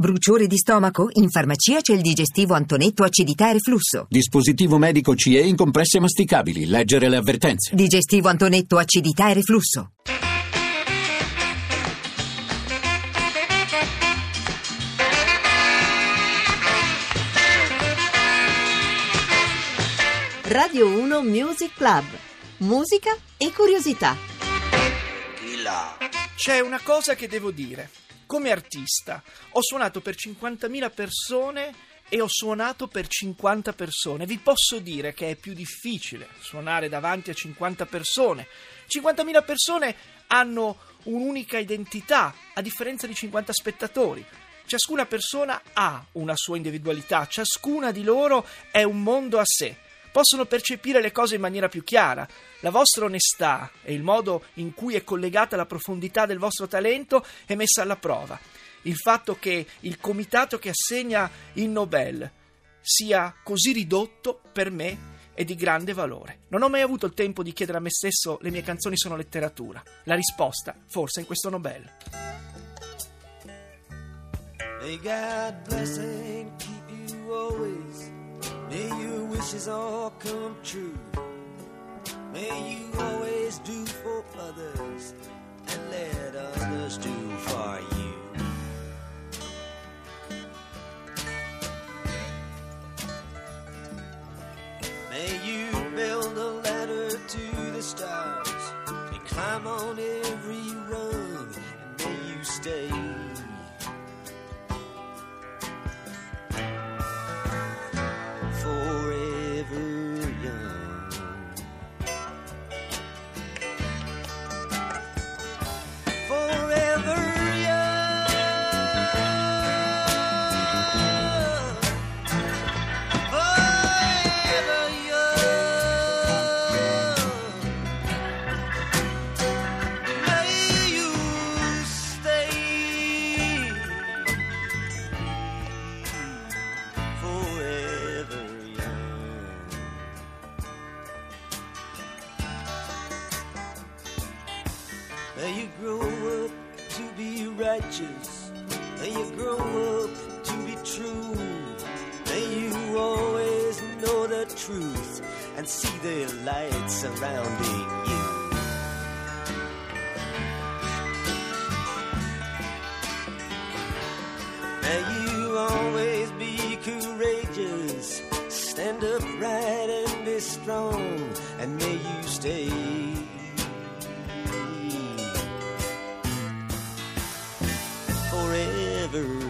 Bruciore di stomaco? In farmacia c'è il digestivo Antonetto acidità e reflusso. Dispositivo medico CE in compresse masticabili. Leggere le avvertenze. Digestivo Antonetto acidità e reflusso. Radio 1 Music Club. Musica e curiosità. C'è una cosa che devo dire. Come artista ho suonato per 50.000 persone e ho suonato per 50 persone. Vi posso dire che è più difficile suonare davanti a 50 persone. 50.000 persone hanno un'unica identità, a differenza di 50 spettatori. Ciascuna persona ha una sua individualità, ciascuna di loro è un mondo a sé possono percepire le cose in maniera più chiara. La vostra onestà e il modo in cui è collegata la profondità del vostro talento è messa alla prova. Il fatto che il comitato che assegna il Nobel sia così ridotto per me è di grande valore. Non ho mai avuto il tempo di chiedere a me stesso le mie canzoni sono letteratura. La risposta forse in questo Nobel. May God bless and keep you always. May your wishes all come true. May you always do for others and let others do for you. May you build a ladder to the stars and climb on every truth and see the light surrounding you. May you always be courageous. Stand upright and be strong. And may you stay. Forever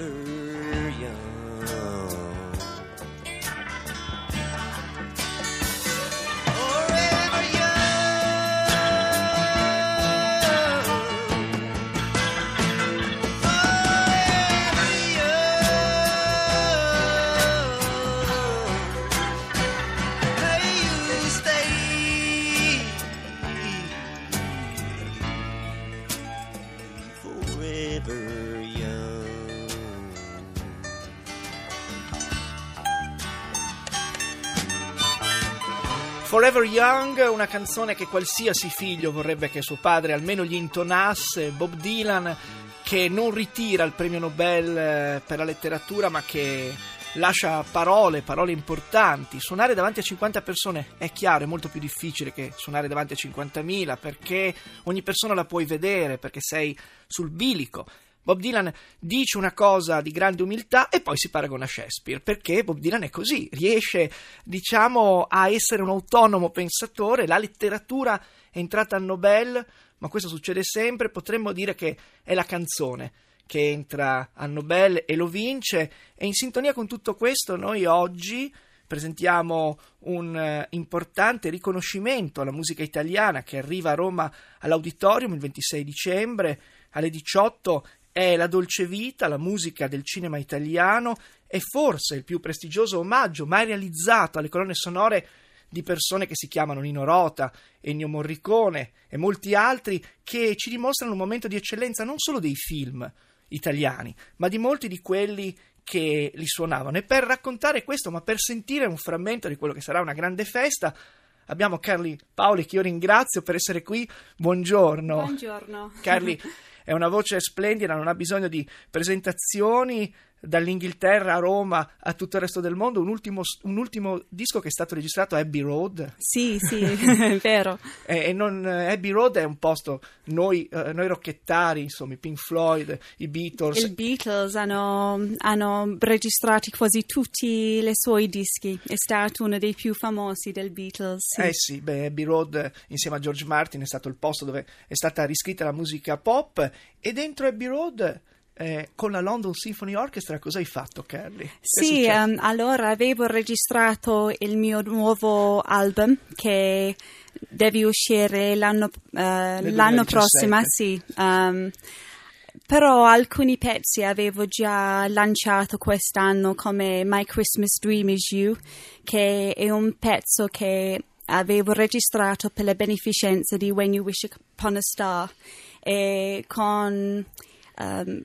Forever Forever Young, una canzone che qualsiasi figlio vorrebbe che suo padre almeno gli intonasse, Bob Dylan che non ritira il premio Nobel eh, per la letteratura ma che lascia parole, parole importanti. Suonare davanti a 50 persone è chiaro, è molto più difficile che suonare davanti a 50.000 perché ogni persona la puoi vedere, perché sei sul bilico. Bob Dylan dice una cosa di grande umiltà e poi si paragona a Shakespeare, perché Bob Dylan è così, riesce, diciamo, a essere un autonomo pensatore, la letteratura è entrata al Nobel, ma questo succede sempre, potremmo dire che è la canzone che entra al Nobel e lo vince e in sintonia con tutto questo noi oggi presentiamo un uh, importante riconoscimento alla musica italiana che arriva a Roma all'Auditorium il 26 dicembre alle 18 è La Dolce Vita, la musica del cinema italiano e forse il più prestigioso omaggio mai realizzato alle colonne sonore di persone che si chiamano Nino Rota, Ennio Morricone e molti altri che ci dimostrano un momento di eccellenza non solo dei film, italiani, ma di molti di quelli che li suonavano. E per raccontare questo, ma per sentire un frammento di quello che sarà una grande festa, abbiamo Carli Paoli che io ringrazio per essere qui. Buongiorno. Buongiorno. Carli è una voce splendida, non ha bisogno di presentazioni dall'Inghilterra a Roma a tutto il resto del mondo, un ultimo, un ultimo disco che è stato registrato a Abbey Road. Sì, sì, è vero. e, e non, Abbey Road è un posto, noi, uh, noi rocchettari, insomma, i Pink Floyd, i Beatles. I Beatles hanno, hanno registrato quasi tutti i suoi dischi, è stato uno dei più famosi del Beatles. Sì. Eh sì, beh, Abbey Road insieme a George Martin è stato il posto dove è stata riscritta la musica pop e dentro Abbey Road eh, con la London Symphony Orchestra cosa hai fatto, Kelly? Sì, um, allora avevo registrato il mio nuovo album che deve uscire l'anno, uh, l'anno prossimo, sì. Um, però alcuni pezzi avevo già lanciato quest'anno come My Christmas Dream Is You, che è un pezzo che avevo registrato per la beneficenza di When You Wish Upon a Star e con um,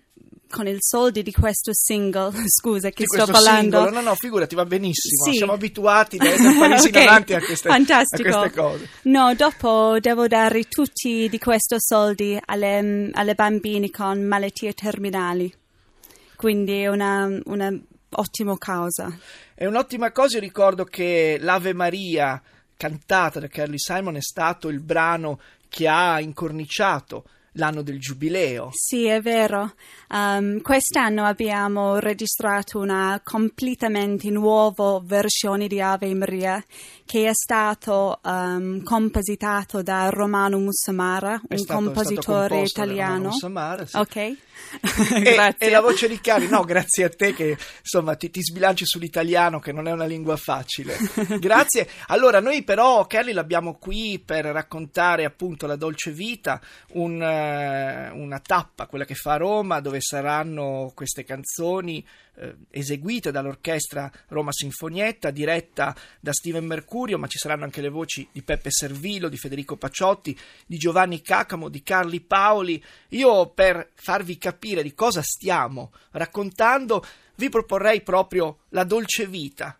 con i soldi di questo single, scusa che sto parlando. Singolo. No, no, figurati, va benissimo. Sì. Siamo abituati da essere paesi okay. avanti a queste, a queste, cose. No, dopo devo dare tutti di questi soldi alle, alle bambine con malattie terminali. Quindi è una, una ottima causa. È un'ottima cosa, io ricordo che l'Ave Maria cantata da Carly Simon è stato il brano che ha incorniciato l'anno del giubileo. Sì, è vero. Um, quest'anno abbiamo registrato una completamente nuova versione di Ave Maria che è stato um, compositato da Romano Mussamara, un stato, compositore italiano. Mussamara, sì. Ok. e, e, la voce di Cari, no, grazie a te che insomma ti, ti, sbilanci sull'italiano che non è una lingua facile. Grazie. Allora, noi però Kelly l'abbiamo qui per raccontare appunto la dolce vita, un, uh, una tappa, quella che fa a Roma, dove saranno queste canzoni eh, eseguite dall'orchestra Roma Sinfonietta, diretta da Steven Mercurio, ma ci saranno anche le voci di Peppe Servilo, di Federico Paciotti, di Giovanni Cacamo, di Carli Paoli. Io per farvi capire di cosa stiamo raccontando, vi proporrei proprio la dolce vita.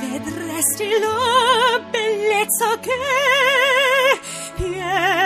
Vedresti la bellezza che piena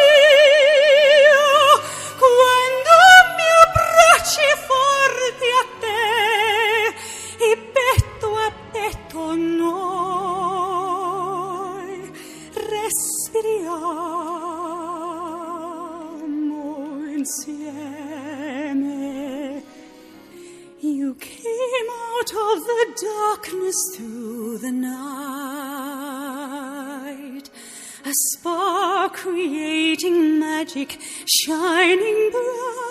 magic, shining bright.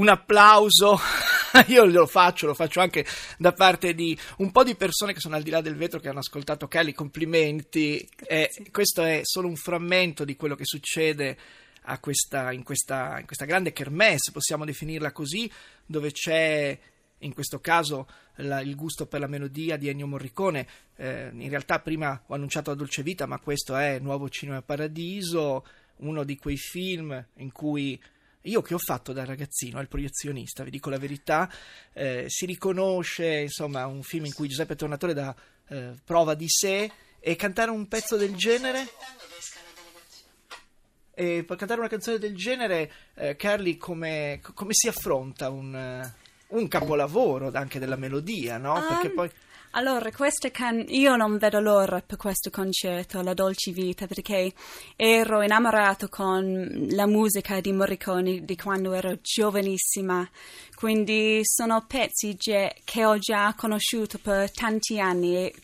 Un applauso. Io lo faccio, lo faccio anche da parte di un po' di persone che sono al di là del vetro che hanno ascoltato Kelly. Complimenti. Eh, questo è solo un frammento di quello che succede questa, in, questa, in questa grande kermesse, possiamo definirla così, dove c'è in questo caso la, il gusto per la melodia di Ennio Morricone. Eh, in realtà prima ho annunciato la Dolce Vita, ma questo è Nuovo Cinema Paradiso, uno di quei film in cui io che ho fatto da ragazzino, il proiezionista, vi dico la verità, eh, si riconosce, insomma, un film in cui Giuseppe Tornatore dà eh, prova di sé e cantare un pezzo del genere e per cantare una canzone del genere, eh, Carly, come, come, si affronta un, un, capolavoro anche della melodia, no? Um, Perché poi... Allora, can- io non vedo l'ora per questo concerto, La Dolce Vita, perché ero innamorato con la musica di Morricone di quando ero giovanissima, quindi sono pezzi ge- che ho già conosciuto per tanti anni e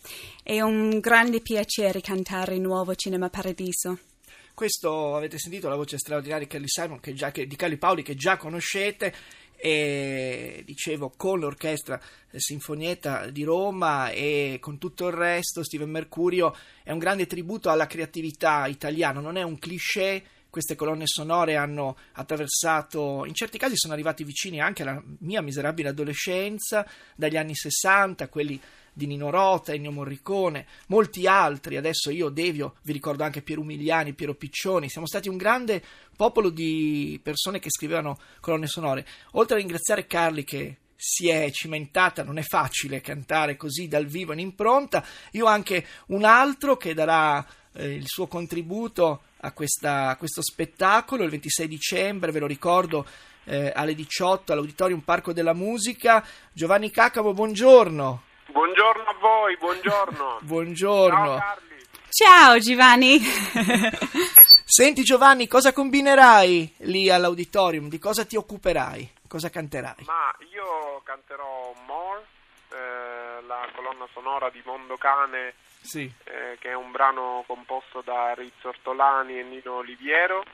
è un grande piacere cantare il nuovo Cinema Paradiso. Questo avete sentito la voce straordinaria di Kelly Simon, che già, che, di Kelly Paoli, che già conoscete e dicevo con l'orchestra sinfonietta di Roma e con tutto il resto Steven Mercurio è un grande tributo alla creatività italiana. Non è un cliché queste colonne sonore hanno attraversato, in certi casi sono arrivati vicini anche alla mia miserabile adolescenza, dagli anni 60, quelli di Nino Rota, Ennio Morricone, molti altri, adesso io, Devio, vi ricordo anche Piero Umiliani, Piero Piccioni, siamo stati un grande popolo di persone che scrivevano colonne sonore. Oltre a ringraziare Carli che si è cimentata, non è facile cantare così dal vivo in impronta, io anche un altro che darà eh, il suo contributo a, questa, a, questo spettacolo il 26 dicembre, ve lo ricordo, eh, alle 18 all'Auditorium Parco della Musica. Giovanni Cacamo, buongiorno. Buongiorno a voi, buongiorno. buongiorno. Ciao, Ciao Giovanni. Senti Giovanni, cosa combinerai lì all'auditorium? Di cosa ti occuperai? Cosa canterai? Ma io canterò More, eh, la colonna sonora di Mondo Cane, sì. eh, che è un brano composto da Rizzo Ortolani e Nino Oliviero.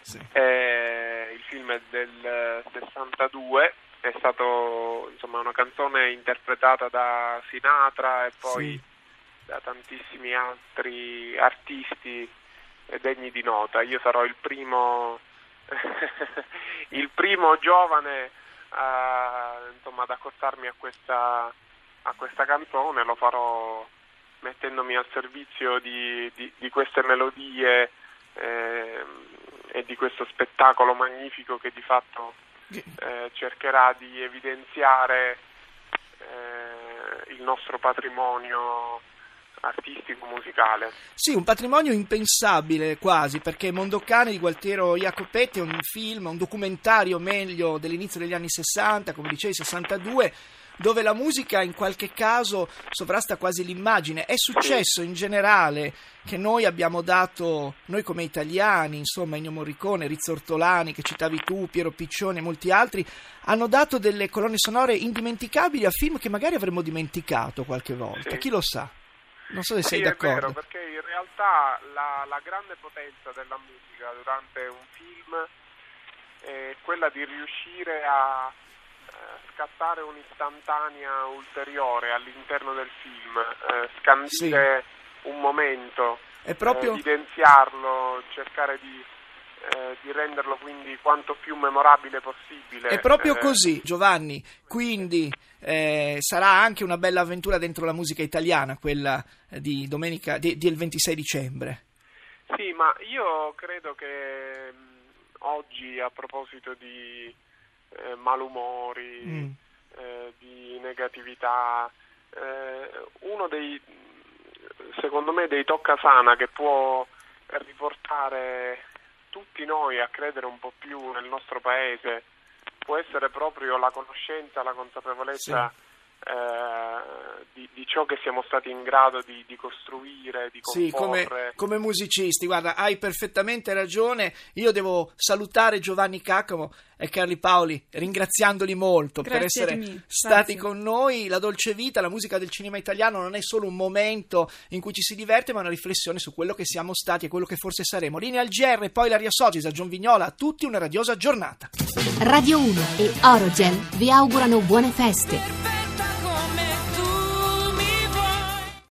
Sì. Eh, il film è del 62 è stato insomma una canzone interpretata da Sinatra e poi sì. da tantissimi altri artisti degni di nota. Io sarò il primo, il primo giovane a, insomma, ad accostarmi a questa, a questa canzone, lo farò mettendomi al servizio di, di, di queste melodie eh, e di questo spettacolo magnifico che di fatto eh, cercherà di evidenziare eh, il nostro patrimonio artistico musicale. Sì, un patrimonio impensabile quasi, perché Mondocane di Gualtiero Jacopetti è un film, un documentario meglio dell'inizio degli anni 60, come dicevi 62 dove la musica in qualche caso sovrasta quasi l'immagine. È successo in generale che noi abbiamo dato, noi come italiani, insomma Ennio Morricone, Rizzo Ortolani, che citavi tu, Piero Piccione e molti altri, hanno dato delle colonne sonore indimenticabili a film che magari avremmo dimenticato qualche volta. Sì. Chi lo sa? Non so se sì, sei d'accordo. È vero, perché in realtà la, la grande potenza della musica durante un film è quella di riuscire a scattare un'istantanea ulteriore all'interno del film, eh, scandire sì. un momento, proprio... eh, evidenziarlo, cercare di, eh, di, renderlo quindi quanto più memorabile possibile. È proprio eh, così, Giovanni. Quindi eh, sarà anche una bella avventura dentro la musica italiana, quella di domenica, di, del 26 dicembre. Sì, ma io credo che mh, oggi a proposito di eh, malumori, mm. eh, di negatività. Eh, uno dei, secondo me, dei toccasana che può riportare tutti noi a credere un po' più nel nostro paese può essere proprio la conoscenza, la consapevolezza sì. Eh, di, di, ciò che siamo stati in grado di, di costruire, di comporre. Sì, come, come, musicisti, guarda, hai perfettamente ragione. Io devo salutare Giovanni Caccamo e Carli Paoli, ringraziandoli molto Grazie per essere stati Grazie. con noi. La dolce vita, la musica del cinema italiano non è solo un momento in cui ci si diverte, ma una riflessione su quello che siamo stati e quello che forse saremo. Linea al GR e poi la Riasogis a John Vignola. A tutti una radiosa giornata. Radio 1 e Orogel vi augurano buone feste.